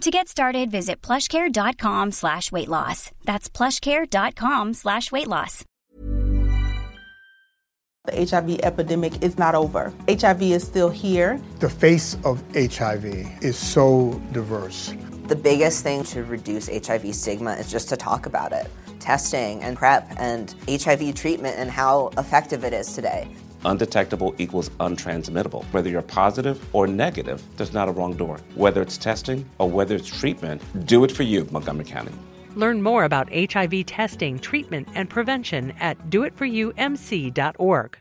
To get started, visit plushcare.com slash weight loss. That's plushcare.com slash weight loss. The HIV epidemic is not over. HIV is still here. The face of HIV is so diverse. The biggest thing to reduce HIV stigma is just to talk about it. Testing and PrEP and HIV treatment and how effective it is today. Undetectable equals untransmittable. Whether you're positive or negative, there's not a wrong door. Whether it's testing or whether it's treatment, do it for you, Montgomery County. Learn more about HIV testing, treatment, and prevention at doitforyoumc.org.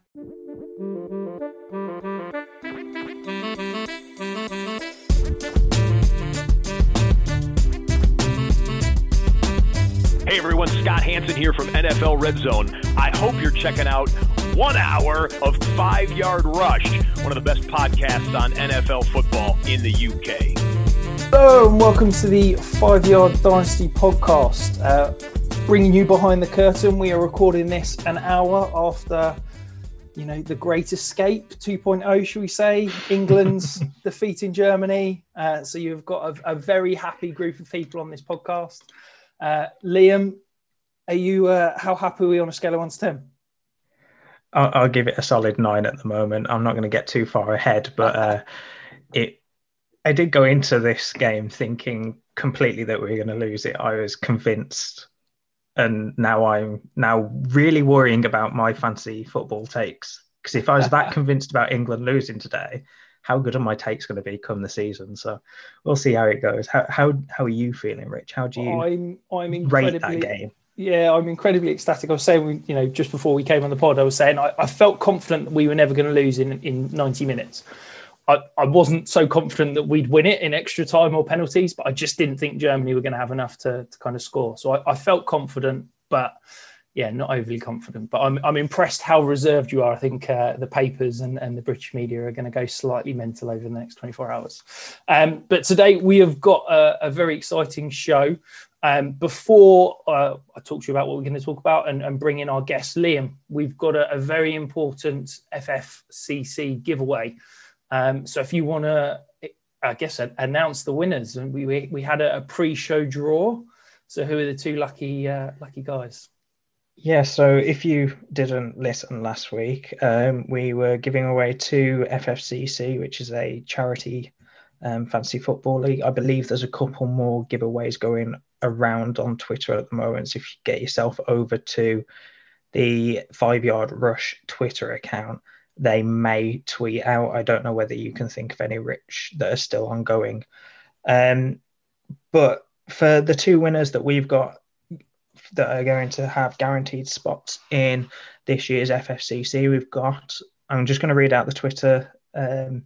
Hey everyone, Scott Hanson here from NFL Red Zone. I hope you're checking out one hour of Five Yard Rush, one of the best podcasts on NFL football in the UK. Hello and welcome to the Five Yard Dynasty podcast. Uh, bringing you behind the curtain, we are recording this an hour after, you know, the Great Escape 2.0, should we say? England's defeat in Germany. Uh, so you've got a, a, very happy group of people on this podcast. Uh, Liam, are you? Uh, how happy are we on a scale of one to ten? I'll, I'll, give it a solid nine at the moment. I'm not going to get too far ahead, but uh, it. I did go into this game thinking completely that we were going to lose it. I was convinced, and now I'm now really worrying about my fantasy football takes. Because if I was that convinced about England losing today, how good are my takes going to be come the season? So we'll see how it goes. How how how are you feeling, Rich? How do you I'm I'm incredibly, rate that game? Yeah, I'm incredibly ecstatic. I was saying, you know, just before we came on the pod, I was saying I, I felt confident that we were never going to lose in in 90 minutes. I, I wasn't so confident that we'd win it in extra time or penalties, but I just didn't think Germany were going to have enough to, to kind of score. So I, I felt confident, but yeah, not overly confident, but I'm I'm impressed how reserved you are. I think uh, the papers and, and the British media are going to go slightly mental over the next 24 hours. Um, but today we have got a, a very exciting show. Um, before uh, I talk to you about what we're going to talk about and, and bring in our guest Liam, we've got a, a very important FFCC giveaway. Um, so if you want to, I guess, announce the winners, and we we, we had a, a pre-show draw. So who are the two lucky uh, lucky guys? Yeah, so if you didn't listen last week, um, we were giving away two FFCC, which is a charity um, fantasy football league. I believe there's a couple more giveaways going around on Twitter at the moment. So if you get yourself over to the Five Yard Rush Twitter account, they may tweet out. I don't know whether you can think of any rich that are still ongoing. Um, but for the two winners that we've got that are going to have guaranteed spots in this year's FFCC. We've got, I'm just going to read out the Twitter um,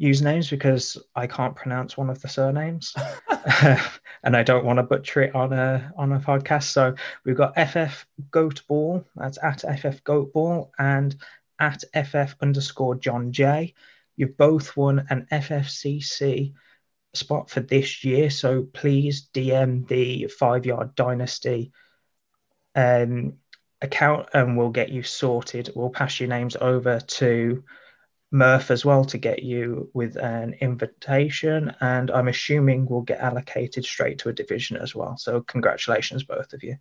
usernames because I can't pronounce one of the surnames, and I don't want to butcher it on a on a podcast. So we've got FF Goatball, that's at FF Goatball, and at FF underscore John J. You've both won an FFCC spot for this year. So please DM the Five Yard Dynasty um, account and we'll get you sorted. We'll pass your names over to Murph as well to get you with an invitation. And I'm assuming we'll get allocated straight to a division as well. So congratulations, both of you.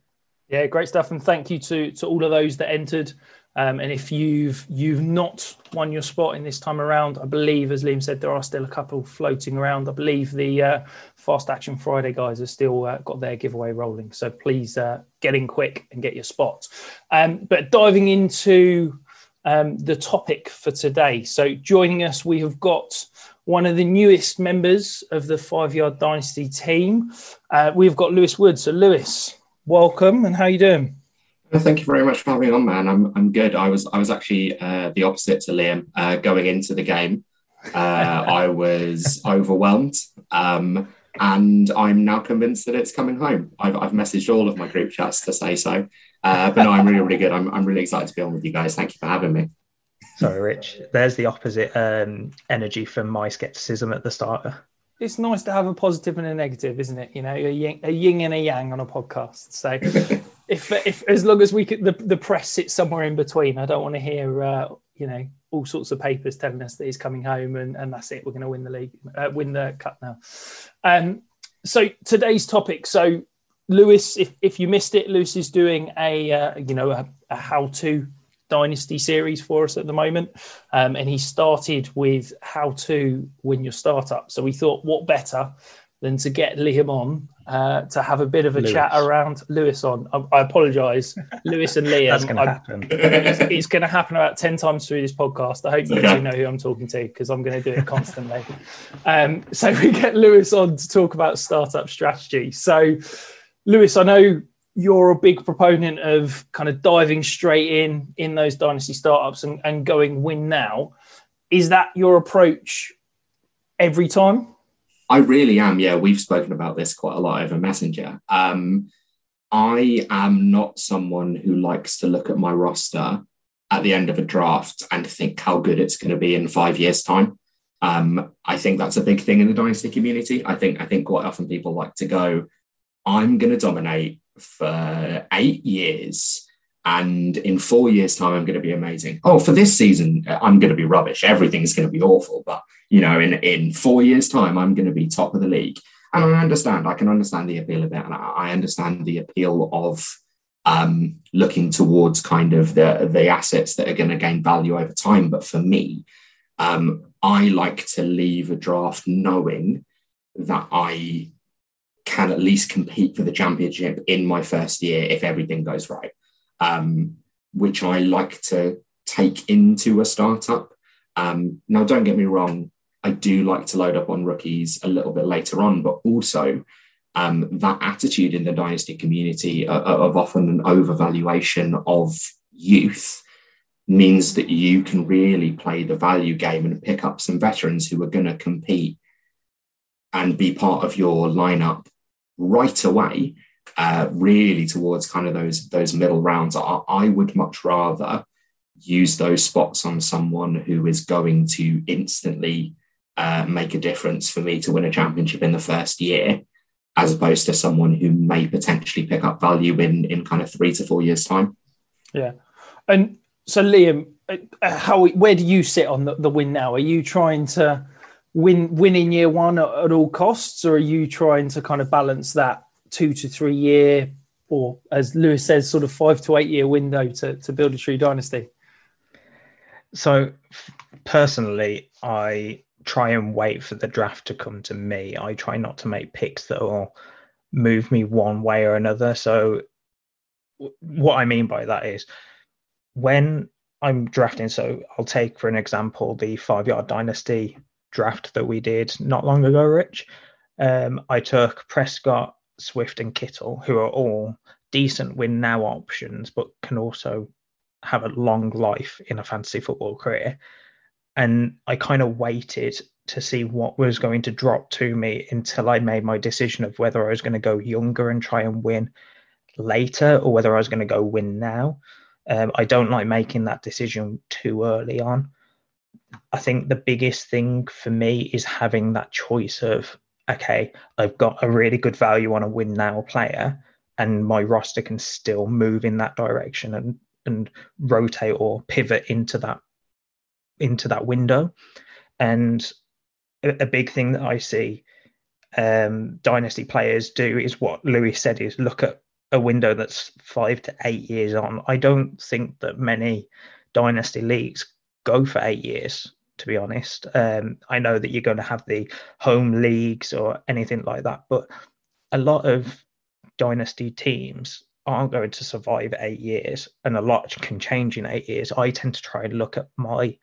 Yeah, great stuff, and thank you to to all of those that entered. Um, and if you've you've not won your spot in this time around, I believe, as Liam said, there are still a couple floating around. I believe the uh, Fast Action Friday guys have still uh, got their giveaway rolling. So please uh, get in quick and get your spot. Um, but diving into um, the topic for today. So joining us, we have got one of the newest members of the Five Yard Dynasty team. Uh, we've got Lewis Wood. So Lewis, welcome, and how are you doing? Thank you very much for having me on, man. I'm I'm good. I was I was actually uh, the opposite to Liam uh, going into the game. Uh, I was overwhelmed, um, and I'm now convinced that it's coming home. I've, I've messaged all of my group chats to say so. Uh, but no, I'm really really good. I'm I'm really excited to be on with you guys. Thank you for having me. Sorry, Rich. There's the opposite um, energy from my skepticism at the start it's nice to have a positive and a negative, isn't it? You know, a yin, a yin and a yang on a podcast. So, if if as long as we could, the, the press sits somewhere in between. I don't want to hear, uh, you know, all sorts of papers telling us that he's coming home and, and that's it. We're going to win the league, uh, win the cup now. Um, so today's topic. So Lewis, if if you missed it, Lewis is doing a uh, you know a, a how to Dynasty series for us at the moment. Um, and he started with how to win your startup. So we thought, what better than to get Liam on uh, to have a bit of a Lewis. chat around Lewis on. I, I apologise, Lewis and Liam. That's going to happen. It's, it's going to happen about 10 times through this podcast. I hope you do know who I'm talking to because I'm going to do it constantly. um, so we get Lewis on to talk about startup strategy. So, Lewis, I know you're a big proponent of kind of diving straight in in those dynasty startups and, and going win now. Is that your approach every time? I really am. Yeah, we've spoken about this quite a lot over Messenger. Um, I am not someone who likes to look at my roster at the end of a draft and think how good it's going to be in five years' time. Um, I think that's a big thing in the dynasty community. I think I think quite often people like to go, I'm going to dominate for eight years. And in four years' time, I'm going to be amazing. Oh, for this season, I'm going to be rubbish. Everything's going to be awful. But, you know, in, in four years' time, I'm going to be top of the league. And I understand, I can understand the appeal of it. And I understand the appeal of um, looking towards kind of the, the assets that are going to gain value over time. But for me, um, I like to leave a draft knowing that I can at least compete for the championship in my first year if everything goes right, um, which I like to take into a startup. Um, now, don't get me wrong, I do like to load up on rookies a little bit later on, but also um, that attitude in the dynasty community of, of often an overvaluation of youth means that you can really play the value game and pick up some veterans who are going to compete and be part of your lineup right away, uh, really towards kind of those those middle rounds. I, I would much rather use those spots on someone who is going to instantly uh, make a difference for me to win a championship in the first year, as opposed to someone who may potentially pick up value in in kind of three to four years time. Yeah, and so Liam, uh, how where do you sit on the, the win now? Are you trying to win win in year one at, at all costs, or are you trying to kind of balance that two to three year, or as Lewis says, sort of five to eight year window to, to build a true dynasty? So, personally, I try and wait for the draft to come to me. I try not to make picks that will move me one way or another. So, what I mean by that is when I'm drafting, so I'll take for an example the five yard dynasty draft that we did not long ago, Rich. Um, I took Prescott, Swift, and Kittle, who are all decent win now options, but can also have a long life in a fantasy football career. And I kind of waited to see what was going to drop to me until I made my decision of whether I was going to go younger and try and win later or whether I was going to go win now. Um, I don't like making that decision too early on. I think the biggest thing for me is having that choice of, okay, I've got a really good value on a win now player, and my roster can still move in that direction and and rotate or pivot into that into that window. And a, a big thing that I see um, dynasty players do is what Lewis said is look at a window that's five to eight years on. I don't think that many dynasty leagues go for eight years. To be honest, um, I know that you're going to have the home leagues or anything like that, but a lot of dynasty teams aren't going to survive eight years, and a lot can change in eight years. I tend to try and look at my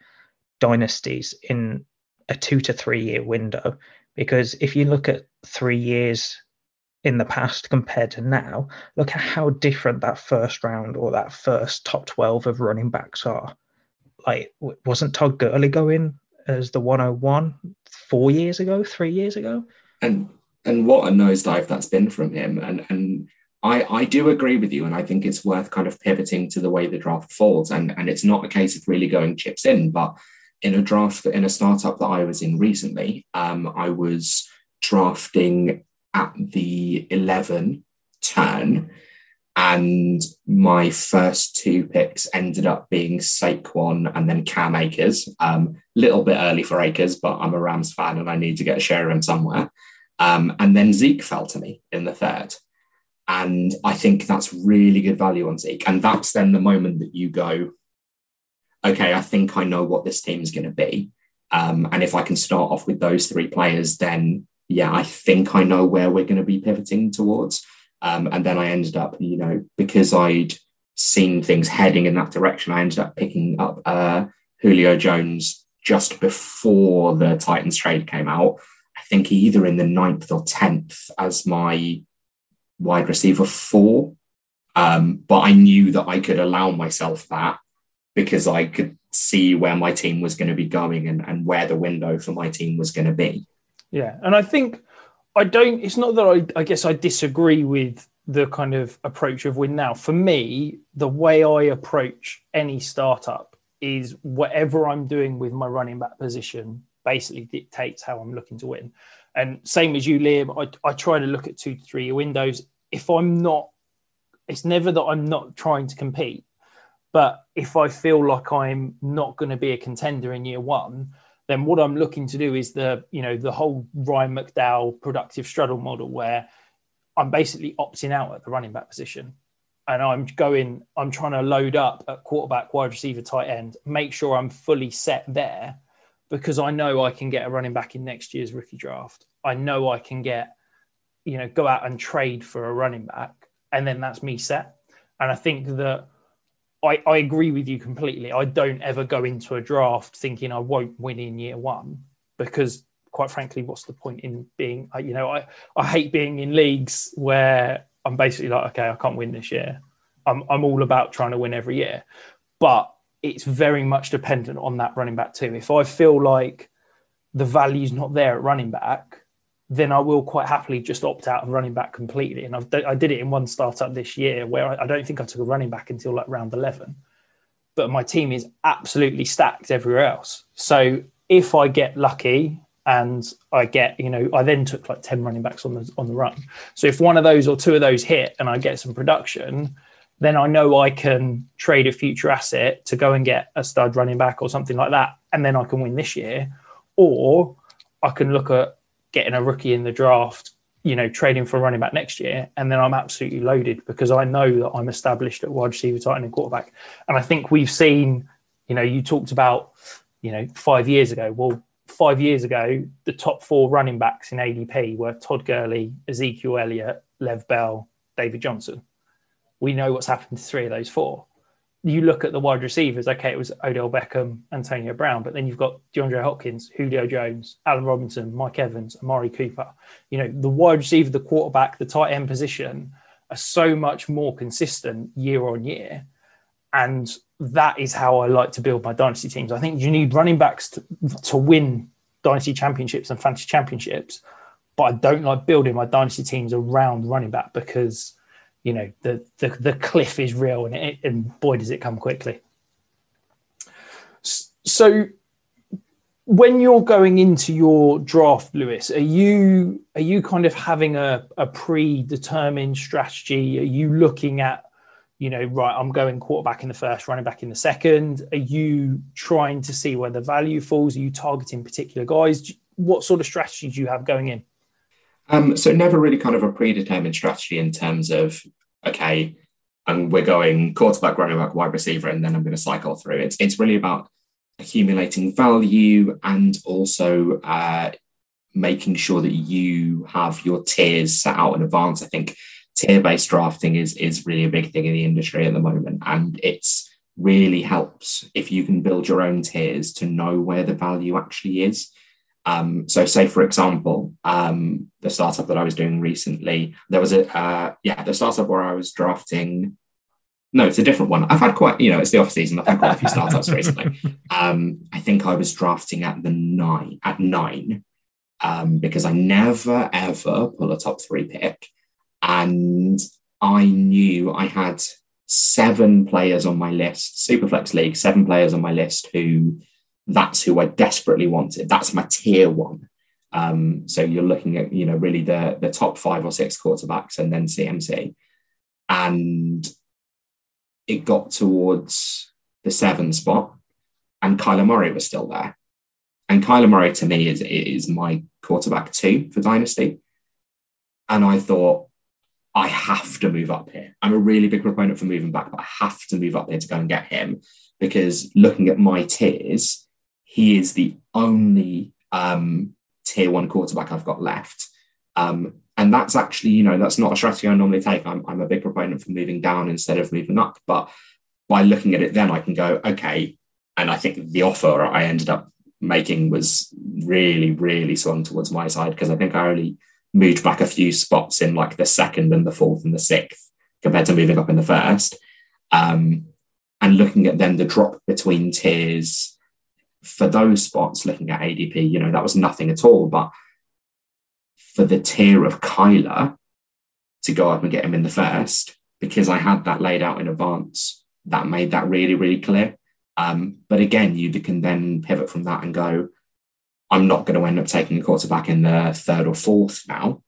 dynasties in a two to three year window because if you look at three years in the past compared to now, look at how different that first round or that first top 12 of running backs are. Like, wasn't Todd Gurley going as the 101 four years ago, three years ago? And and what a nosedive that's been from him. And and I, I do agree with you, and I think it's worth kind of pivoting to the way the draft falls. And, and it's not a case of really going chips in, but in a draft in a startup that I was in recently, um, I was drafting at the 11 turn, and my first two picks ended up being Saquon and then Cam Akers. A um, little bit early for Akers, but I'm a Rams fan and I need to get a share of him somewhere. Um, and then Zeke fell to me in the third. And I think that's really good value on Zeke. And that's then the moment that you go, okay, I think I know what this team is going to be. Um, and if I can start off with those three players, then yeah, I think I know where we're going to be pivoting towards. Um, and then I ended up, you know, because I'd seen things heading in that direction, I ended up picking up uh, Julio Jones just before the Titans trade came out. I think either in the ninth or tenth as my wide receiver four. Um, but I knew that I could allow myself that because I could see where my team was going to be going and, and where the window for my team was going to be. Yeah. And I think I don't, it's not that I, I guess I disagree with the kind of approach of win now. For me, the way I approach any startup is whatever I'm doing with my running back position basically dictates how I'm looking to win. And same as you, Liam, I, I try to look at two to three windows. If I'm not, it's never that I'm not trying to compete. But if I feel like I'm not going to be a contender in year one, then what I'm looking to do is the, you know, the whole Ryan McDowell productive struggle model where I'm basically opting out at the running back position. And I'm going, I'm trying to load up at quarterback, wide receiver, tight end, make sure I'm fully set there because I know I can get a running back in next year's rookie draft. I know I can get, you know, go out and trade for a running back, and then that's me set. And I think that I, I agree with you completely. I don't ever go into a draft thinking I won't win in year one because, quite frankly, what's the point in being, you know, I, I hate being in leagues where I'm basically like, okay, I can't win this year. I'm, I'm all about trying to win every year. But it's very much dependent on that running back too. If I feel like the value's not there at running back, then I will quite happily just opt out of running back completely. And I've, I did it in one startup this year where I, I don't think I took a running back until like round 11, but my team is absolutely stacked everywhere else. So if I get lucky and I get, you know, I then took like 10 running backs on the, on the run. So if one of those or two of those hit and I get some production, then I know I can trade a future asset to go and get a stud running back or something like that. And then I can win this year. Or I can look at getting a rookie in the draft, you know, trading for a running back next year. And then I'm absolutely loaded because I know that I'm established at wide receiver, tight end, and quarterback. And I think we've seen, you know, you talked about, you know, five years ago. Well, five years ago, the top four running backs in ADP were Todd Gurley, Ezekiel Elliott, Lev Bell, David Johnson we know what's happened to three of those four. You look at the wide receivers, okay, it was Odell Beckham, Antonio Brown, but then you've got DeAndre Hopkins, Julio Jones, Allen Robinson, Mike Evans, Amari Cooper. You know, the wide receiver, the quarterback, the tight end position are so much more consistent year on year. And that is how I like to build my dynasty teams. I think you need running backs to, to win dynasty championships and fantasy championships, but I don't like building my dynasty teams around running back because you know the the, the cliff is real and it, and boy does it come quickly so when you're going into your draft, Lewis, are you are you kind of having a, a predetermined strategy? Are you looking at, you know, right, I'm going quarterback in the first, running back in the second? Are you trying to see where the value falls? Are you targeting particular guys? What sort of strategy do you have going in? Um, so never really kind of a predetermined strategy in terms of okay, and we're going quarterback, running back, wide receiver, and then I'm going to cycle through. It's it's really about accumulating value and also uh, making sure that you have your tiers set out in advance. I think tier-based drafting is is really a big thing in the industry at the moment, and it's really helps if you can build your own tiers to know where the value actually is. Um, so, say for example, um, the startup that I was doing recently, there was a uh, yeah, the startup where I was drafting no, it's a different one. I've had quite, you know, it's the off season. I've had quite a few startups recently. Um, I think I was drafting at the nine, at nine, um, because I never ever pull a top three pick. And I knew I had seven players on my list, Superflex League, seven players on my list who that's who I desperately wanted. That's my tier one. Um, so you're looking at, you know, really the the top five or six quarterbacks and then CMC. And it got towards the seven spot, and Kyler Murray was still there. And Kyler Murray to me is is my quarterback two for Dynasty. And I thought, I have to move up here. I'm a really big proponent for moving back, but I have to move up here to go and get him because looking at my tiers, he is the only um, tier one quarterback I've got left. Um, and that's actually, you know, that's not a strategy I normally take. I'm, I'm a big proponent for moving down instead of moving up. But by looking at it, then I can go, okay. And I think the offer I ended up making was really, really swung towards my side because I think I only moved back a few spots in like the second and the fourth and the sixth compared to moving up in the first. Um, and looking at then the drop between tiers for those spots, looking at ADP, you know, that was nothing at all. But for the tier of Kyler to go up and get him in the first because I had that laid out in advance. That made that really, really clear. Um, but again, you can then pivot from that and go, I'm not going to end up taking a quarterback in the third or fourth now.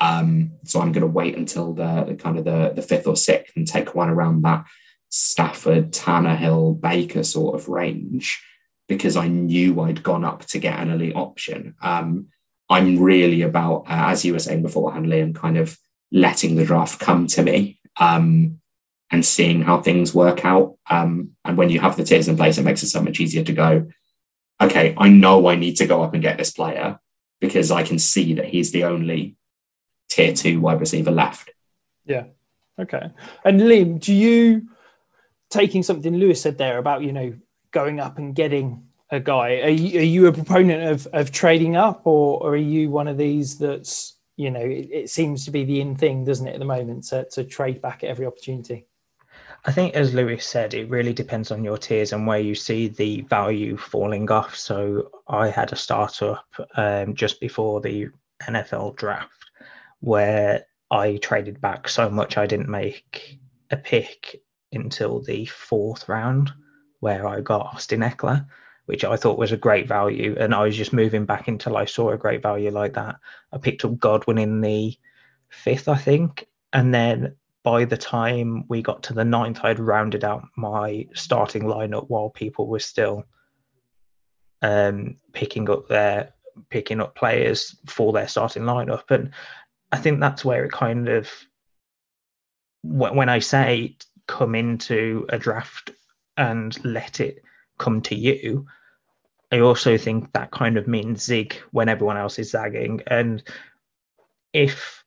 Um, so I'm going to wait until the, the, kind of the, the fifth or sixth and take one around that Stafford, Tannehill, Baker sort of range because I knew I'd gone up to get an elite option. Um, I'm really about, uh, as you were saying beforehand, Liam, kind of letting the draft come to me um, and seeing how things work out. Um, and when you have the tiers in place, it makes it so much easier to go, okay, I know I need to go up and get this player because I can see that he's the only tier two wide receiver left. Yeah. Okay. And Liam, do you taking something Lewis said there about, you know, going up and getting a guy. Are you, are you a proponent of, of trading up, or, or are you one of these that's you know it, it, seems to be the in thing, doesn't it, at the moment, to, to trade back at every opportunity? I think, as Lewis said, it really depends on your tiers and where you see the value falling off. So I had a startup um, just before the NFL draft where I traded back so much I didn't make a pick until the fourth round, where I got Austin Ekeler which I thought was a great value. And I was just moving back until I saw a great value like that. I picked up Godwin in the fifth, I think. And then by the time we got to the ninth, I'd rounded out my starting lineup while people were still um, picking up their picking up players for their starting lineup. And I think that's where it kind of when I say come into a draft and let it come to you, I also think that kind of means zig when everyone else is zagging. And if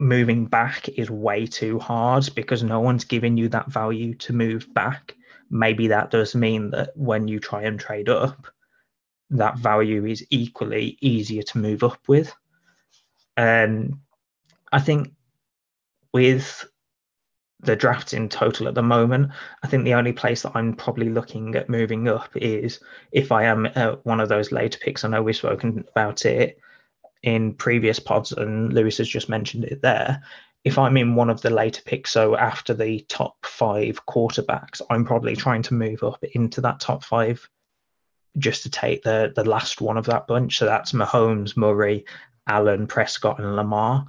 moving back is way too hard because no one's giving you that value to move back, maybe that does mean that when you try and trade up, that value is equally easier to move up with. And um, I think with the drafts in total at the moment. I think the only place that I'm probably looking at moving up is if I am uh, one of those later picks. I know we've spoken about it in previous pods, and Lewis has just mentioned it there. If I'm in one of the later picks, so after the top five quarterbacks, I'm probably trying to move up into that top five just to take the the last one of that bunch. So that's Mahomes, Murray, Allen, Prescott, and Lamar.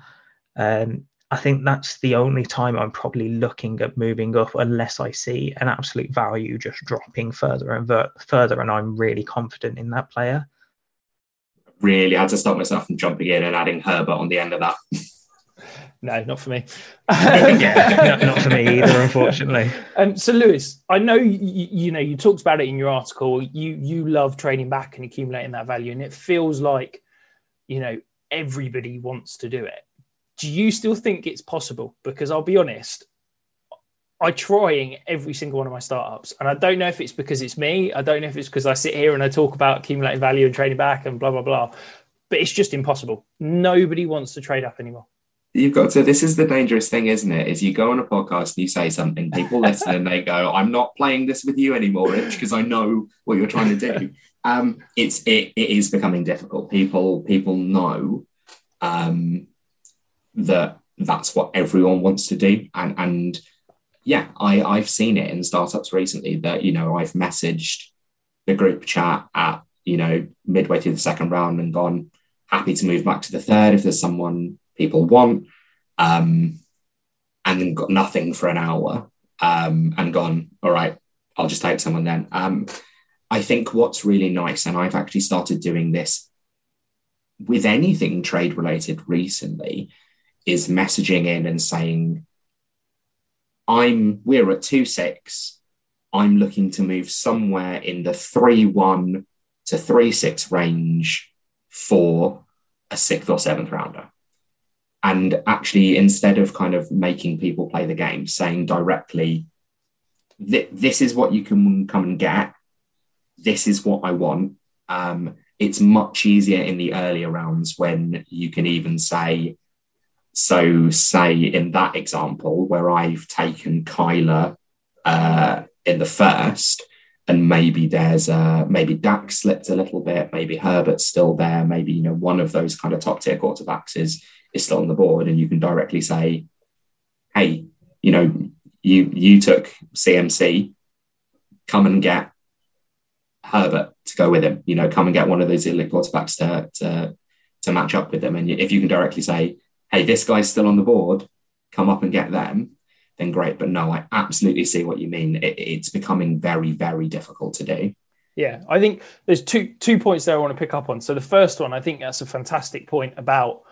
Um, I think that's the only time I'm probably looking at moving up unless I see an absolute value just dropping further and ver- further, and I'm really confident in that player. Really, I had to stop myself from jumping in and adding Herbert on the end of that. no, not for me. yeah, not, not, for me either, unfortunately. Um, so, Lewis, I know you, you know you talked about it in your article. You you love trading back and accumulating that value, and it feels like you know everybody wants to do it do you still think it's possible? Because I'll be honest, I trying every single one of my startups, and I don't know if it's because it's me. I don't know if it's because I sit here and I talk about accumulating value and trading back and blah blah blah. But it's just impossible. Nobody wants to trade up anymore. You've got to. This is the dangerous thing, isn't it? Is you go on a podcast and you say something, people listen and they go, "I'm not playing this with you anymore, Rich, because I know what you're trying to do." Um, it's it, it is becoming difficult. People people know um, that that's what everyone wants to do. And and yeah, I, I've seen it in startups recently that, you know, I've messaged the group chat at, you know, midway through the second round and gone, happy to move back to the third if there's someone people want. Um, and then got nothing for an hour um, and gone, all right, I'll just take someone then. Um, I think what's really nice, and I've actually started doing this with anything trade related recently, is messaging in and saying, I'm we're at two six. I'm looking to move somewhere in the three one to three six range for a sixth or seventh rounder. And actually, instead of kind of making people play the game, saying directly, this is what you can come and get. This is what I want. Um, it's much easier in the earlier rounds when you can even say, so, say in that example where I've taken Kyler uh, in the first, and maybe there's a maybe Dak slipped a little bit, maybe Herbert's still there, maybe you know one of those kind of top tier quarterbacks is is still on the board, and you can directly say, "Hey, you know, you you took CMC, come and get Herbert to go with him. You know, come and get one of those elite quarterbacks to to to match up with them. And if you can directly say, hey, this guy's still on the board, come up and get them, then great. But no, I absolutely see what you mean. It, it's becoming very, very difficult to do. Yeah, I think there's two two points there I want to pick up on. So the first one, I think that's a fantastic point about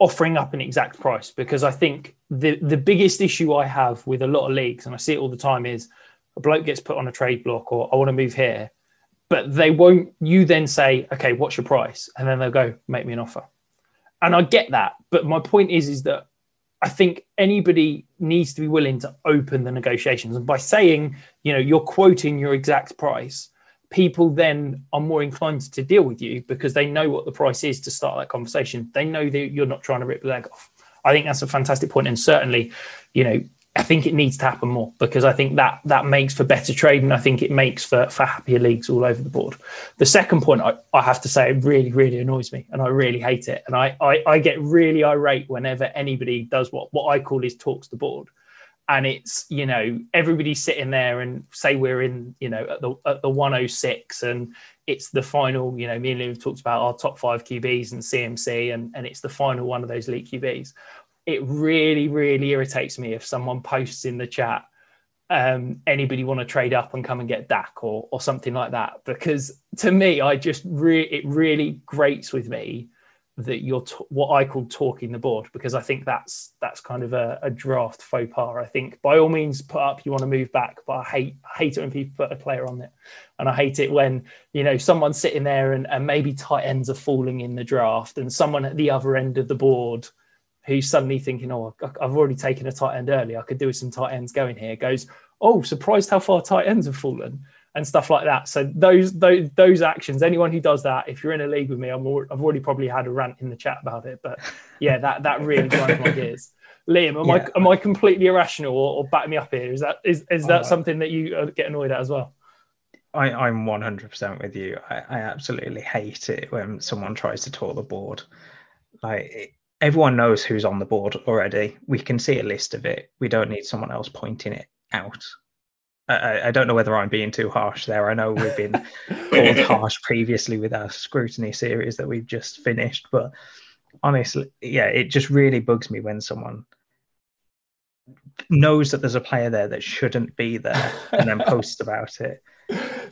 offering up an exact price because I think the the biggest issue I have with a lot of leagues, and I see it all the time, is a bloke gets put on a trade block or I want to move here, but they won't. You then say, okay, what's your price? And then they'll go, make me an offer and I get that, but my point is, is that I think anybody needs to be willing to open the negotiations, and by saying, you know, you're quoting your exact price, people then are more inclined to deal with you because they know what the price is to start that conversation. They know that you're not trying to rip the leg off. I think that's a fantastic point, and certainly, you know, I think it needs to happen more because I think that that makes for better trading. I think it makes for, for happier leagues all over the board. The second point I, I have to say really, really annoys me and I really hate it. And I, I, I get really irate whenever anybody does what, what I call is talks the board. And it's, you know, everybody's sitting there and say we're in, you know, at the at the 106 and it's the final, you know, me and Liam have talked about our top five QBs and CMC and, and it's the final one of those elite QBs it really, really irritates me if someone posts in the chat, um, anybody want to trade up and come and get Dak or or something like that. Because to me, I just re- it really grates with me that you're t- what I call talking the board because I think that's that's kind of a, a, draft faux pas. I think by all means put up you want to move back, but I hate I hate it when people put a player on it, and I hate it when you know someone's sitting there and, and maybe tight ends are falling in the draft, and someone at the other end of the board who's suddenly thinking, oh, I've already taken a tight end early. I could do with some tight ends going here. Goes, oh, surprised how far tight ends have fallen and stuff like that. So those those those actions, anyone who does that, if you're in a league with me, I'm, I've already probably had a rant in the chat about it. But yeah, that that really grinds my gears. Liam, am yeah. I am I completely irrational or, or back me up here? Is that is is that uh, something that you uh, get annoyed at as well? I, I'm 100% with you. I, I absolutely hate it when someone tries to talk the board. Like everyone knows who's on the board already. We can see a list of it. We don't need someone else pointing it out. I, I, don't know whether I'm being too harsh there. I know we've been called harsh previously with our scrutiny series that we've just finished, but honestly, yeah, it just really bugs me when someone knows that there's a player there that shouldn't be there and then posts about it.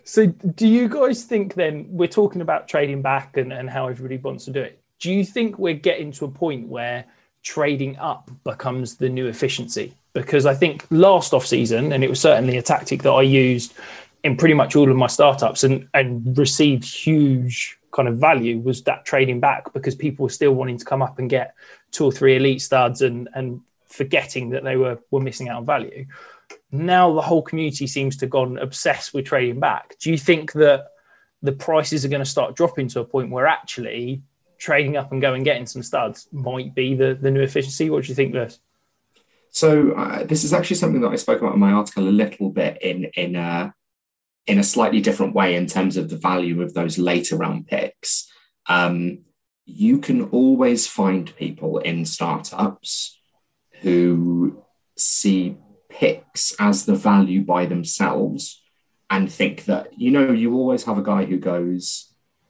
So, do you guys think then we're talking about trading back and, and how everybody wants to do it? Do you think we're getting to a point where trading up becomes the new efficiency? Because I think last off season, and it was certainly a tactic that I used in pretty much all of my startups and, and received huge kind of value was that trading back because people were still wanting to come up and get two or three elite studs and and forgetting that they were were missing out on value. Now the whole community seems to have gone obsessed with trading back. Do you think that the prices are going to start dropping to a point where actually trading up and going getting some studs might be the, the new efficiency? What do you think, Lewis? So uh, this is actually something that I spoke about in my article a little bit in in uh, in a slightly different way in terms of the value of those later round picks. Um, you can always find people in startups who see picks as the value by themselves and think that you know you always have a guy who goes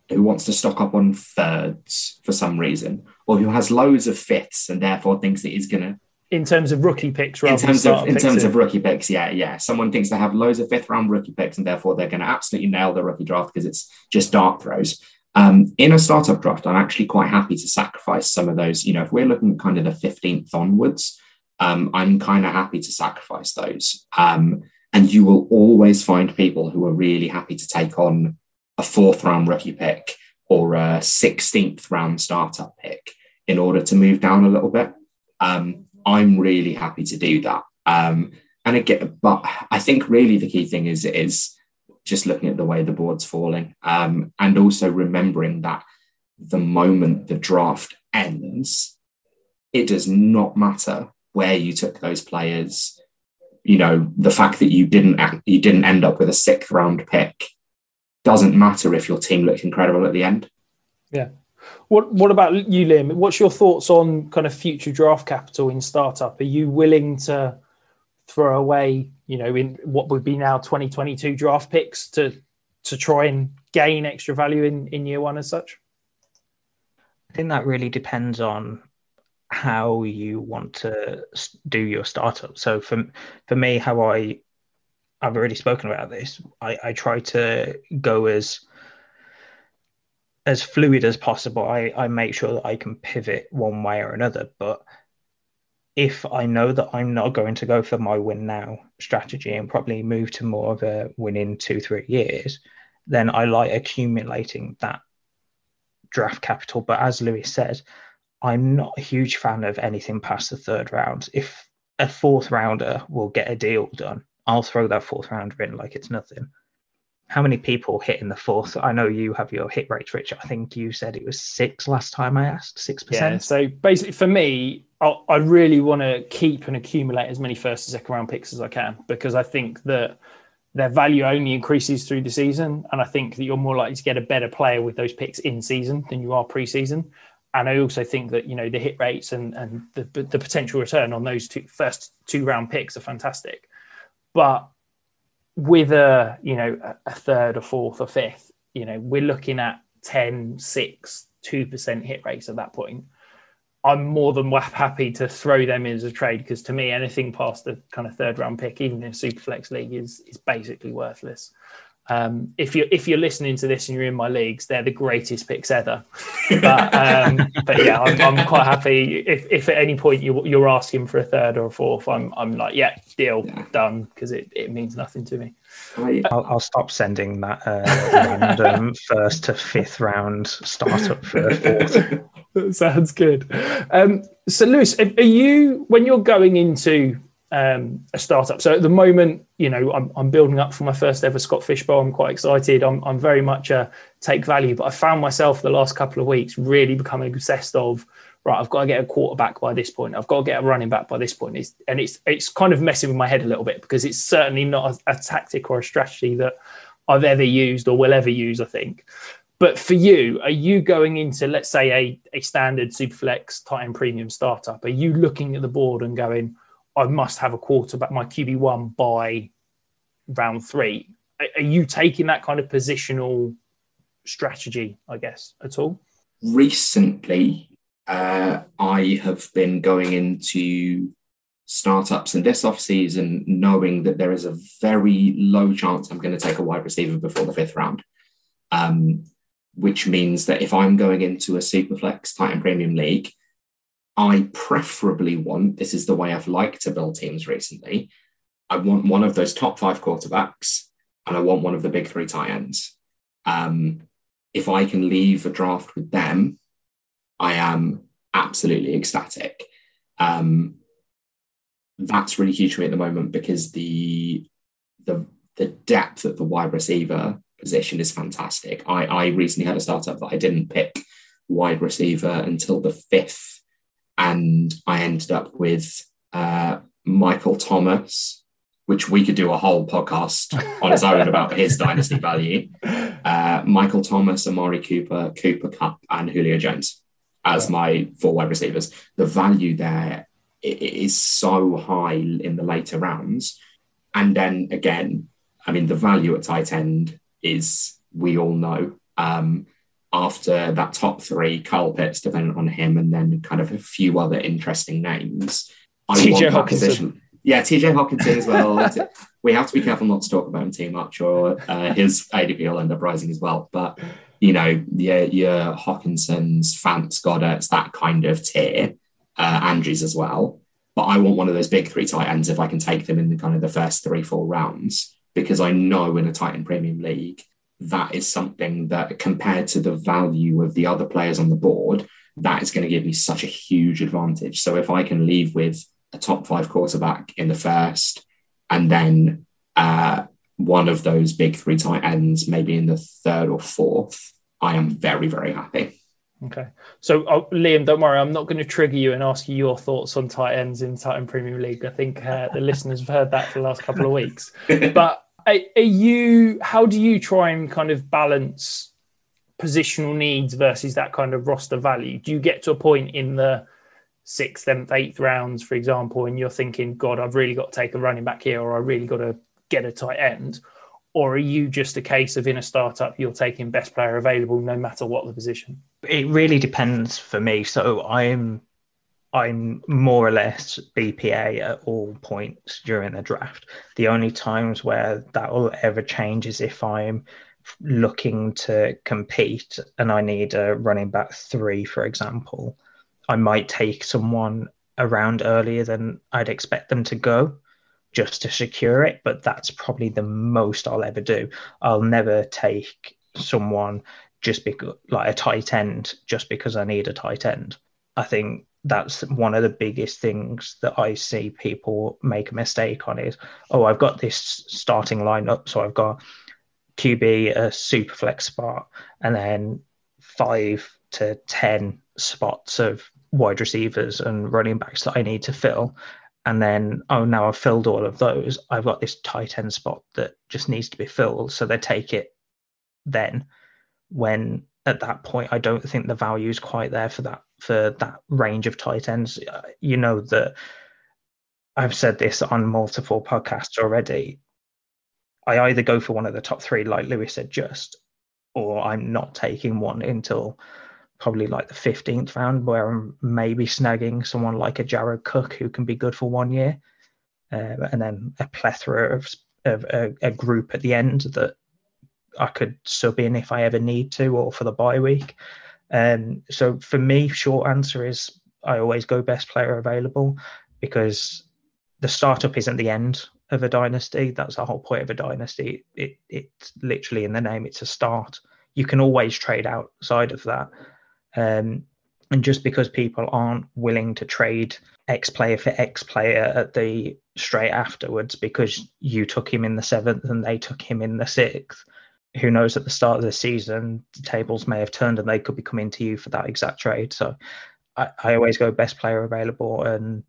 who wants to stock up on thirds for some reason or who has loads of fifths and therefore thinks that he's going to in terms of rookie picks in terms of in terms of rookie picks yeah yeah. Someone thinks they have loads of fifth round rookie picks and therefore they're going to absolutely nail the rookie draft because it's just dart throws. Um, in a startup draft i'm actually quite happy to sacrifice some of those you know if we're looking at kind of the 15th onwards um, i'm kind of happy to sacrifice those. Um, and you will always find people who are really happy to take on a fourth round rookie pick or a 16th round startup pick in order to move down a little bit um, I'm really happy to do that. Um, and again, but I think really the key thing is is just looking at the way the board's falling, um, and also remembering that the moment the draft ends, it does not matter where you took those players. You know, the fact that you didn't you didn't end up with a sixth round pick doesn't matter if your team looked incredible at the end. Yeah, what What about you, Liam? What's your thoughts on kind of future draft capital in startup? Are you willing to throw away, you know, in what would be now 2022 draft picks to to try and gain extra value in in year one as such? I think that really depends on how you want to do your startup. So for for me, how I I've already spoken about this. I, I try to go as as fluid as possible. I, I make sure that I can pivot one way or another. But if I know that I'm not going to go for my win now strategy and probably move to more of a win in two, three years, then I like accumulating that draft capital. But as Lewis says, I'm not a huge fan of anything past the third round. If a fourth rounder will get a deal done, I'll throw that fourth rounder in like it's nothing how many people hit in the fourth? I know you have your hit rate, Rich. I think you said it was six last time I asked, six percent. Yeah. So basically, for me, I, I really want to keep and accumulate as many first and second round picks as I can because I think that their value only increases through the season, and I think that you're more likely to get a better player with those picks in season than you are pre-season. And I also think that you know the hit rates and and the the potential return on those two first two round picks are fantastic, but with a you know a third or fourth or fifth you know we're looking at 10 6 2% hit rates at that point. I'm more than happy to throw them in as a trade because to me anything past the kind of third round pick even in a super flex league is is basically worthless um, if you're if you're listening to this and you're in my leagues, they're the greatest picks ever. But, um, but yeah, I'm, I'm, quite happy. If, if at any point you, you're asking for a third or a fourth, I'm I'm like, yeah, deal yeah. done because it, it means nothing to me. I'll, I'll stop sending that uh, random first to fifth round startup for fourth. that sounds good. Um, so, Lewis, are you when you're going into um, a startup. So at the moment, you know, I'm, I'm, building up for my first ever Scott Fish Bowl. I'm quite excited. I'm, I'm very much a take value, but I found myself the last couple of weeks really becoming obsessed of right. I've got to get a quarterback by this point. I've got to get a running back by this point. It's, and it's it's kind of messing with my head a little bit because it's certainly not a, a tactic or a strategy that I've ever used or will ever use. I think. But for you, are you going into, let's say, a, a standard Superflex Tight End Premium startup? Are you looking at the board and going, I must have a quarterback, my QB one by round three. Are you taking that kind of positional strategy, I guess, at all? Recently, uh, I have been going into startups in this off season knowing that there is a very low chance I'm going to take a wide receiver before the fifth round. Um, which means that if I'm going into a Superflex Tight End Premium League, I preferably want this is the way I've liked to build teams recently. I want one of those top five quarterbacks and I want one of the big three tight ends. Um, if I can leave a draft with them, I am absolutely ecstatic. Um, that's really huge for me at the moment because the the the depth at the wide receiver position is fantastic. I, I recently had a startup that I didn't pick wide receiver until the fifth, and I ended up with uh, Michael Thomas, which we could do a whole podcast on its own about his dynasty value. Uh, Michael Thomas, Amari Cooper, Cooper Kupp, and Julio Jones as my four wide receivers. The value there is so high in the later rounds. And then again, I mean, the value at tight end is we all know. Um, after that top three, Kyle Pitts, dependent on him, and then kind of a few other interesting names. I TJ. Position. Yeah, TJ Hockenson as well. we have to be careful not to talk about him too much, or uh, his ADP will end up rising as well. But you know, your your Hockensons, Fants, Goedert's, that kind of tier, uh, Andrews as well. But I want one of those big three tight ends if I can take them in the kind of the first three, four rounds because I know in a Tight End Premium League, that is something that compared to the value of the other players on the board, that is going to give me such a huge advantage. So if I can leave with a top five quarterback in the first, and then uh, one of those big three tight ends, maybe in the third or fourth, I am very, very happy. Okay. So, uh, Liam, don't worry. I'm not going to trigger you and ask you your thoughts on tight ends in Tight End Premium League. I think uh, the listeners have heard that for the last couple of weeks. But are, are you? How do you try and kind of balance positional needs versus that kind of roster value? Do you get to a point in the sixth, seventh, eighth rounds, for example, and you're thinking, God, I've really got to take a running back here, or I really got to get a tight end? Or are you just a case of in a startup, you're taking best player available no matter what the position? It really depends for me. So I'm I'm more or less BPA at all points during the draft. The only times where that will ever change is if I'm looking to compete and I need a running back three, for example. I might take someone around earlier than I'd expect them to go just to secure it, but that's probably the most I'll ever do. I'll never take someone just because, like a tight end, just because I need a tight end. I think that's one of the biggest things that I see people make a mistake on is, oh, I've got this starting lineup. So I've got QB, a super flex spot, and then five to 10 spots of wide receivers and running backs that I need to fill. And then, oh, now I've filled all of those. I've got this tight end spot that just needs to be filled. So they take it then when at that point, I don't think the value is quite there for that for that range of tight ends. Uh, you know that I've said this on multiple podcasts already. I either go for one of the top three, like Lewis said, just, or I'm not taking one until probably like the 15th round, where I'm maybe snagging someone like a Jared Cook who can be good for one year, uh, and then a plethora of, of a, a group at the end that I could sub in if I ever need to, or for the bye week. Um, so for me, short answer is I always go best player available because the startup isn't the end of a dynasty. That's the whole point of a dynasty. It, it's literally in the name. It's a start. You can always trade outside of that. Um, and just because people aren't willing to trade X player for X player at the straight afterwards because you took him in the seventh and they took him in the sixth, who knows at the start of the season the tables may have turned and they could be coming to you for that exact trade. So I, I, always go best player available and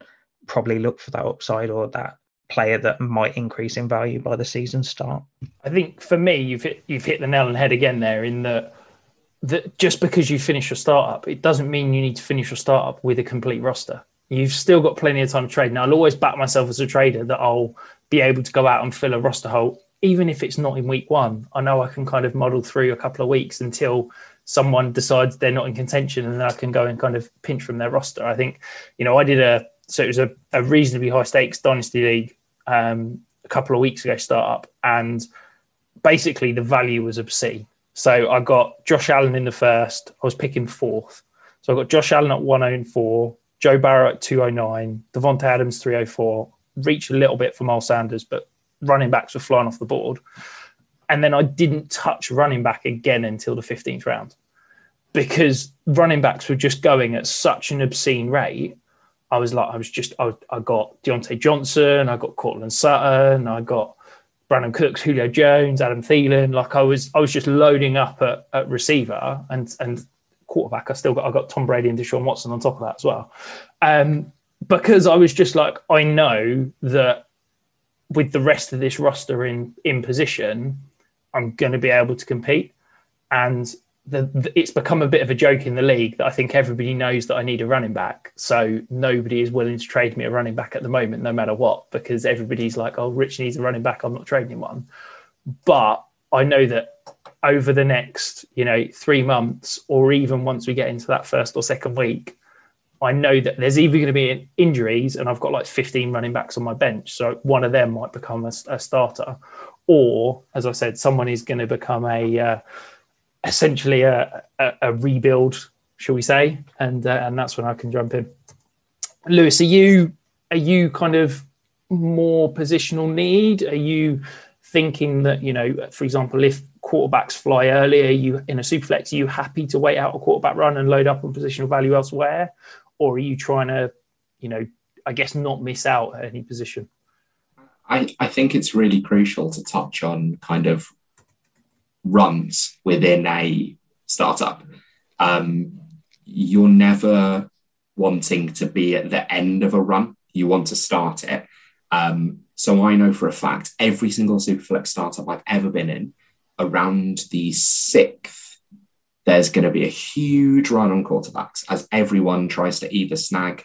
probably look for that upside or that player that might increase in value by the season start. I think for me you've hit, you've hit the nail on the head again there in that that just because you finish your startup it doesn't mean you need to finish your startup with a complete roster. You've still got plenty of time to trade. Now i'll always back myself as a trader that i'll be able to go out and fill a roster hole even if it's not in week one, I know I can kind of model through a couple of weeks until someone decides they're not in contention and then I can go and kind of pinch from their roster. I think, you know, I did a, so it was a, a reasonably high stakes dynasty league um, a couple of weeks ago start up and basically the value was obscene. So I got Josh Allen in the first, I was picking fourth. So I got Josh Allen at 104, Joe Burrow at 209, Davante Adams 304, reached a little bit for Miles Sanders, but running backs were flying off the board and then I didn't touch running back again until the 15th round because running backs were just going at such an obscene rate. I was like, I was just, I, I got Diontae Johnson, I got Courtland Sutton, I got Brandin Cooks, Julio Jones, Adam Thielen. Like I was, I was just loading up at, at receiver and and quarterback. I still got, I got Tom Brady and Deshaun Watson on top of that as well, um, because I was just like, I know that with the rest of this roster in in position, I'm going to be able to compete. And the, the, it's become a bit of a joke in the league that I think everybody knows that I need a running back. So nobody is willing to trade me a running back at the moment, no matter what, because everybody's like, oh, Rich needs a running back. I'm not trading one. But I know that over the next, you know, three months, or even once we get into that first or second week, I know that there's either going to be injuries, and I've got like 15 running backs on my bench, so one of them might become a, a starter, or as I said, someone is going to become a uh, essentially a, a, a, rebuild, shall we say? And uh, and that's when I can jump in. Lewis, are you are you kind of more positional need? Are you thinking that you know, for example, if quarterbacks fly earlier, you in a superflex, are you happy to wait out a quarterback run and load up on positional value elsewhere, or are you trying to, you know, I guess not miss out at any position? I, I think it's really crucial to touch on kind of runs within a startup. Um, you're never wanting to be at the end of a run. You want to start it. Um, so I know for a fact every single Superflex startup I've ever been in, around the sixth, there's going to be a huge run on quarterbacks as everyone tries to either snag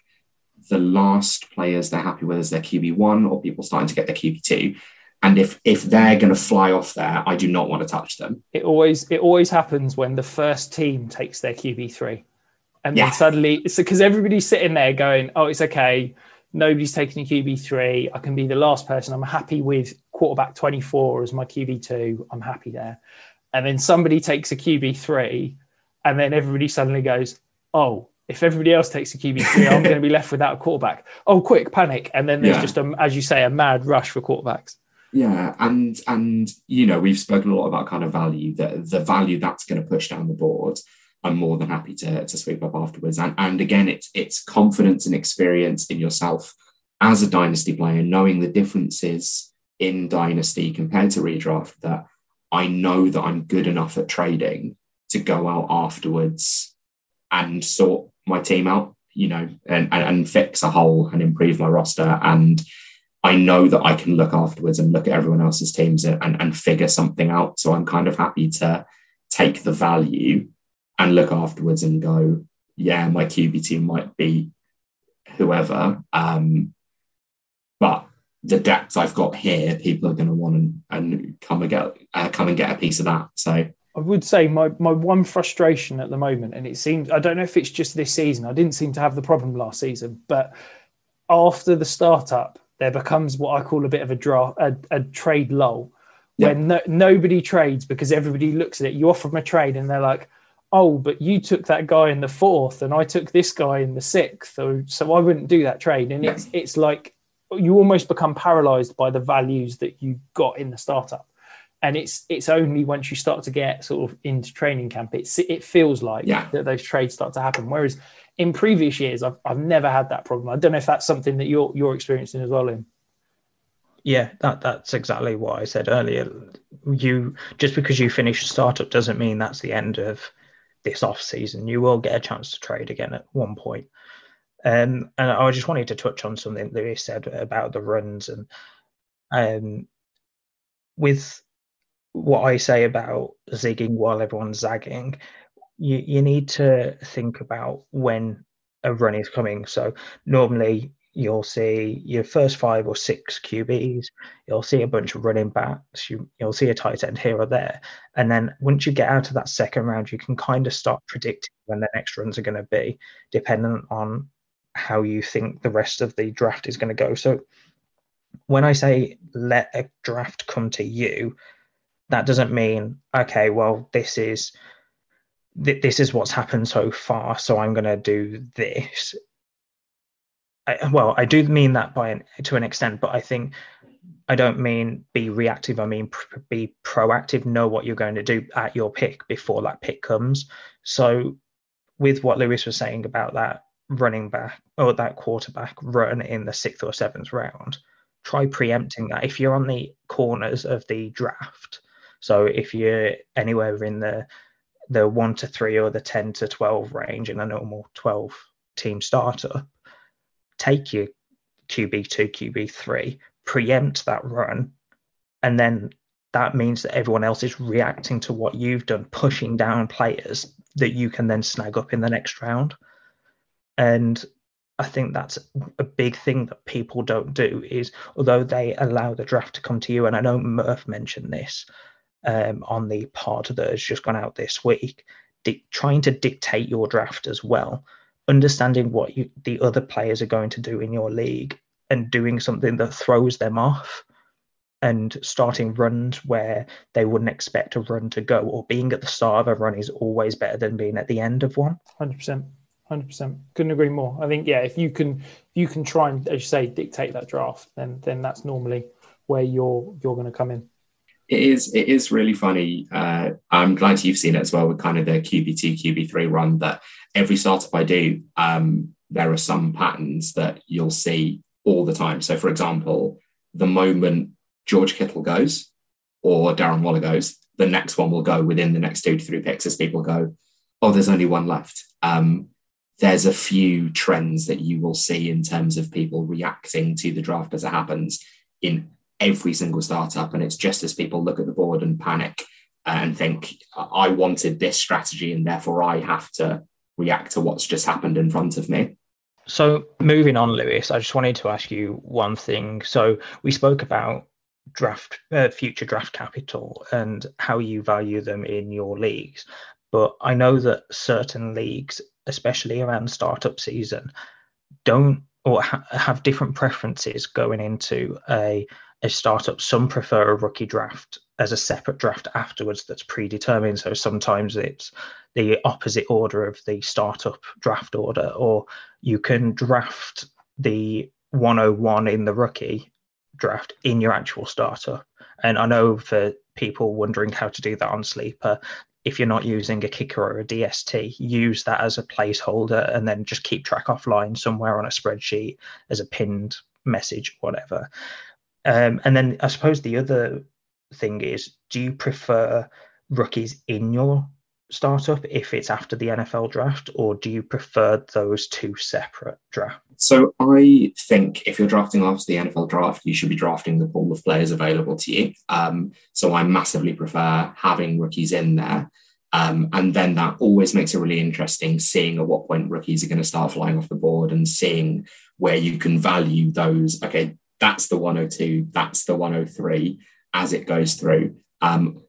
the last players they're happy with as their QB1 or people starting to get their QB2. And if if they're going to fly off there, I do not want to touch them. It always it always happens when the first team takes their QB three, and yeah. then suddenly it's because everybody's sitting there going, "Oh, it's okay. Nobody's taking a QB three. I can be the last person. I'm happy with quarterback twenty four as my QB two. I'm happy there." And then somebody takes a QB three, and then everybody suddenly goes, "Oh, if everybody else takes a QB3, I'm going to be left without a quarterback. Oh, quick, panic. And then there's yeah. just, a, as you say, a mad rush for quarterbacks. Yeah. And, and, you know, we've spoken a lot about kind of value, that the value that's going to push down the board. I'm more than happy to, to sweep up afterwards. And, and again, it's, it's confidence and experience in yourself as a dynasty player, knowing the differences in dynasty compared to redraft that I know that I'm good enough at trading to go out afterwards and sort my team out, you know, and, and, and fix a hole and improve my roster. And I know that I can look afterwards and look at everyone else's teams and, and figure something out. So I'm kind of happy to take the value and look afterwards and go, yeah, my QB team might be whoever. Um, but the depth I've got here, people are going to want and, and come and get uh, come and get a piece of that. So I would say my my one frustration at the moment, and it seems I don't know if it's just this season. I didn't seem to have the problem last season, but after the startup, there becomes what I call a bit of a draw, a, a trade lull, yeah. when no, nobody trades because everybody looks at it. You offer them a trade, and they're like, "Oh, but you took that guy in the fourth, and I took this guy in the sixth, so, so I wouldn't do that trade." And it's it's like you almost become paralyzed by the values that you got in the startup. And it's it's only once you start to get sort of into training camp it's it feels like yeah. that those trades start to happen. Whereas in previous years I've, I've never had that problem. I don't know if that's something that you're you're experiencing as well in yeah that that's exactly what i said earlier. You just because you finish a startup doesn't mean that's the end of this off season. You will get a chance to trade again at one point um, and i just wanted to touch on something that you said about the runs and um, with what I say about zigging while everyone's zagging, you, you need to think about when a run is coming. So normally you'll see your first five or six QBs, you'll see a bunch of running backs, you, will see a tight end here or there. And then once you get out of that second round, you can kind of start predicting when the next runs are going to be, dependent on how you think the rest of the draft is going to go. So when I say let a draft come to you, that doesn't mean, okay, well, this is this is what's happened so far, so I'm going to do this. I, well, I do mean that by an, to an extent, but I think I don't mean be reactive. I mean pr- be proactive. Know what you're going to do at your pick before that pick comes. So, with what Lewis was saying about that running back or that quarterback run in the sixth or seventh round, try preempting that. If you're on the corners of the draft, so if you're anywhere in the the one to three or the ten to twelve range in a normal twelve team starter, take your QB2, QB3, preempt that run, and then that means that everyone else is reacting to what you've done, pushing down players that you can then snag up in the next round. And I think that's a big thing that people don't do is although they allow the draft to come to you, and I know Murph mentioned this um, on the pod that has just gone out this week, di- trying to dictate your draft as well understanding what you, the other players are going to do in your league and doing something that throws them off and starting runs where they wouldn't expect a run to go or being at the start of a run is always better than being at the end of one. 100% 100% couldn't agree more i think yeah if you can you can try and as you say dictate that draft then then that's normally where you're you're going to come in it is it is really funny. Uh, I'm glad you've seen it as well with kind of the QB2, QB3 run that every startup I do, um, there are some patterns that you'll see all the time. So for example, the moment George Kittle goes or Darren Waller goes, the next one will go within the next two to three picks as people go, oh, there's only one left. Um, there's a few trends that you will see in terms of people reacting to the draft as it happens in every single startup. And it's just as people look at the board and panic and think, I wanted this strategy and therefore I have to react to what's just happened in front of me. So, moving on, Lewis, I just wanted to ask you one thing. So, we spoke about draft, uh, future draft capital and how you value them in your leagues. But I know that certain leagues, especially around startup season, don't or ha- have different preferences going into a a startup, some prefer a rookie draft as a separate draft afterwards that's predetermined. So sometimes it's the opposite order of the startup draft order, or you can draft the 101 in the rookie draft in your actual startup. And I know for people wondering how to do that on Sleeper, if you're not using a kicker or a DST, use that as a placeholder and then just keep track offline somewhere on a spreadsheet as a pinned message, whatever. Um, and then I suppose the other thing is, do you prefer rookies in your startup if it's after the NFL draft, or do you prefer those two separate drafts? So I think if you're drafting after the NFL draft, you should be drafting the pool of players available to you. Um, so I massively prefer having rookies in there. Um, and then that always makes it really interesting seeing at what point rookies are going to start flying off the board and seeing where you can value those. Okay, that's the 102, that's the 103 as it goes through. Um,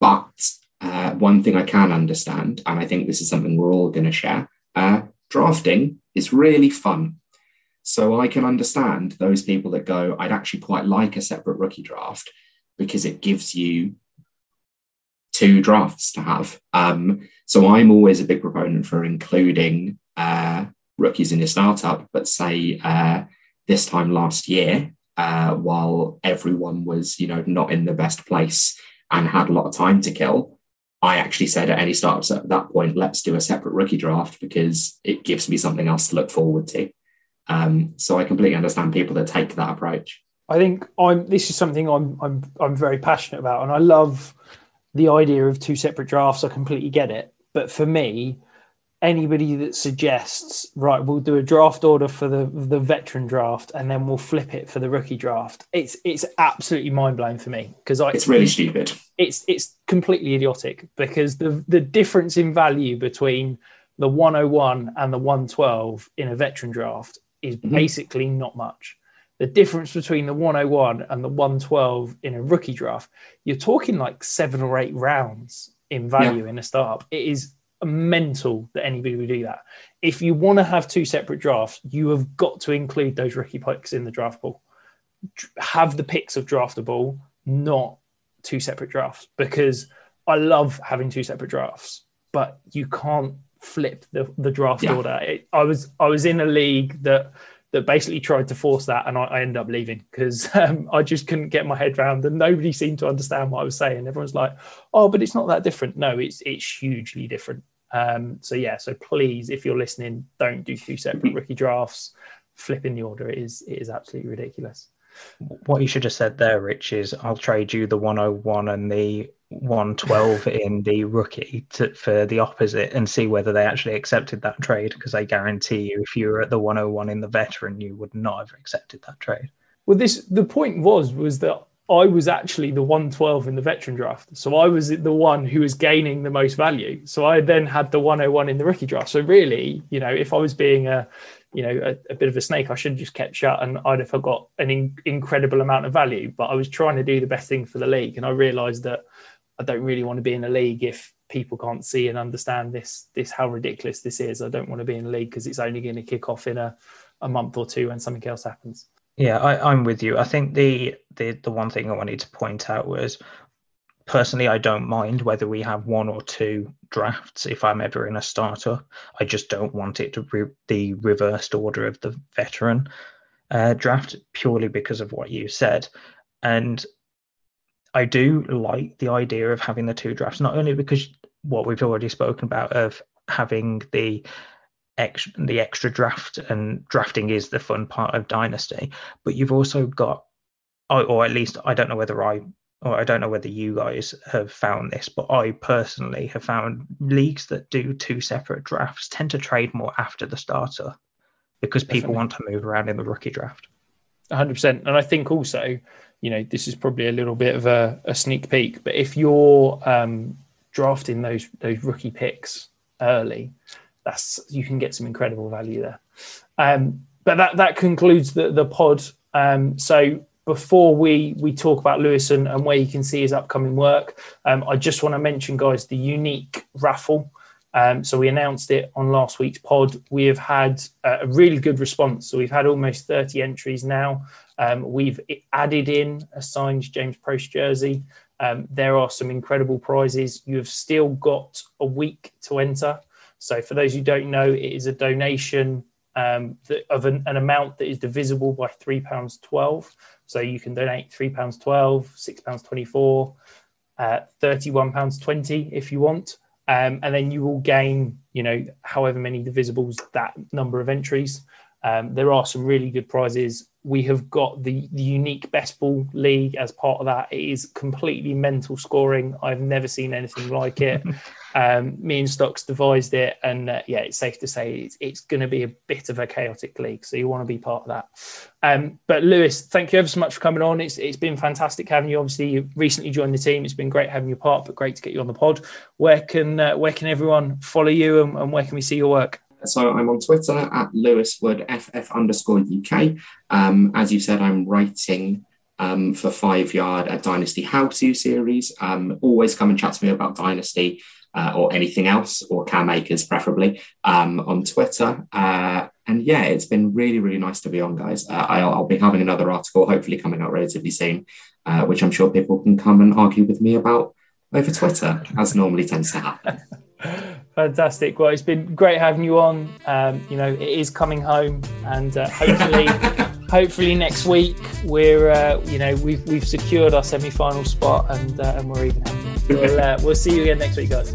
but uh, one thing I can understand, and I think this is something we're all going to share, uh, drafting is really fun. So I can understand those people that go, I'd actually quite like a separate rookie draft because it gives you two drafts to have. Um, so I'm always a big proponent for including uh, rookies in your startup, but say uh, this time last year, uh, while everyone was, you know, not in the best place and had a lot of time to kill, I actually said at any startups at that point, let's do a separate rookie draft because it gives me something else to look forward to. Um, so I completely understand people that take that approach. I think I'm. This is something I'm. I'm. I'm very passionate about, and I love the idea of two separate drafts. I completely get it, but for me, anybody that suggests right we'll do a draft order for the the veteran draft and then we'll flip it for the rookie draft it's it's absolutely mind-blowing for me because i it's really stupid it's it's completely idiotic because the the difference in value between the 101 and the 112 in a veteran draft is mm-hmm. basically not much. The difference between the 101 and the 112 in a rookie draft, you're talking like seven or eight rounds in value yeah. in a startup. It is mental that anybody would do that. If you want to have two separate drafts, you have got to include those rookie picks in the draft pool. Have the picks of draftable, not two separate drafts, because I love having two separate drafts, but you can't flip the, the draft yeah. order. It, I was I was in a league that that basically tried to force that, and I, I ended up leaving because um, I just couldn't get my head around, and nobody seemed to understand what I was saying. Everyone's like, "Oh, but it's not that different." No, it's it's hugely different. Um, so yeah, so please, if you're listening, don't do two separate rookie drafts. Flipping the order is it is absolutely ridiculous. What you should have said there, Rich, is I'll trade you the 101 and the 112 in the rookie to, for the opposite and see whether they actually accepted that trade because I guarantee you if you were at the 101 in the veteran you would not have accepted that trade. Well this the point was was that I was actually the 112 in the veteran draft. So I was the one who was gaining the most value. So I then had the 101 in the rookie draft. So really, you know, if I was being a you know a, a, bit of a snake i should have just kept shut and i'd have got an in, incredible amount of value but i was trying to do the best thing for the league and i realized that i don't really want to be in a league if people can't see and understand this this how ridiculous this is i don't want to be in a league because it's only going to kick off in a, a month or two when something else happens yeah I, i'm with you i think the the the one thing i wanted to point out was personally, I don't mind whether we have one or two drafts if I'm ever in a starter. I just don't want it to be the reversed order of the veteran uh, draft purely because of what you said. And I do like the idea of having the two drafts, not only because what we've already spoken about of having the extra the extra draft and drafting is the fun part of dynasty but you've also got or at least i don't know whether i or I don't know whether you guys have found this, but I personally have found leagues that do two separate drafts tend to trade more after the starter because people Definitely. want to move around in the rookie draft. 100%. And I think also, you know, this is probably a little bit of a, a sneak peek, but if you're um, drafting those those rookie picks early, that's you can get some incredible value there. Um, but that that concludes the the pod. Um, so before we we talk about Lewis and, and where you can see his upcoming work, um, I just want to mention, guys, the unique raffle. Um, so we announced it on last week's pod. We have had a really good response. So we've had almost 30 entries now. Um, we've added in a signed James Proche jersey. Um, there are some incredible prizes. You have still got a week to enter. So for those who don't know, it is a donation um, of an, an, amount that is divisible by three pounds twelve. So you can donate three pounds twelve, six pounds twenty four, uh, thirty one pounds twenty if you want, um, and then you will gain, you know, however many divisibles that number of entries. Um, there are some really good prizes. We have got the, the unique best ball league as part of that. It is completely mental scoring. I've never seen anything like it. Um, me and Stocks devised it, and uh, yeah, it's safe to say it's, it's going to be a bit of a chaotic league. So you want to be part of that. Um, but Lewis, thank you ever so much for coming on. It's it's been fantastic having you. Obviously, you recently joined the team. It's been great having you part, but great to get you on the pod. Where can uh, where can everyone follow you, and, and where can we see your work? So I'm on Twitter at lewiswood ff underscore UK. Um, as you said, I'm writing um, for Five Yard a Dynasty How To series. Um, always come and chat to me about Dynasty uh, or anything else, or Cam Akers preferably, um, on Twitter. Uh, and yeah, it's been really, really nice to be on, guys. Uh, I'll, I'll, be having another article, hopefully coming out relatively soon, uh, which I'm sure people can come and argue with me about over Twitter, as normally tends to happen. Fantastic. Well, it's been great having you on. Um, you know, it is coming home, and uh, hopefully, hopefully next week we're, uh, you know, we've we've secured our semi-final spot, and uh, and we're even. We'll, uh, we'll see you again next week, guys.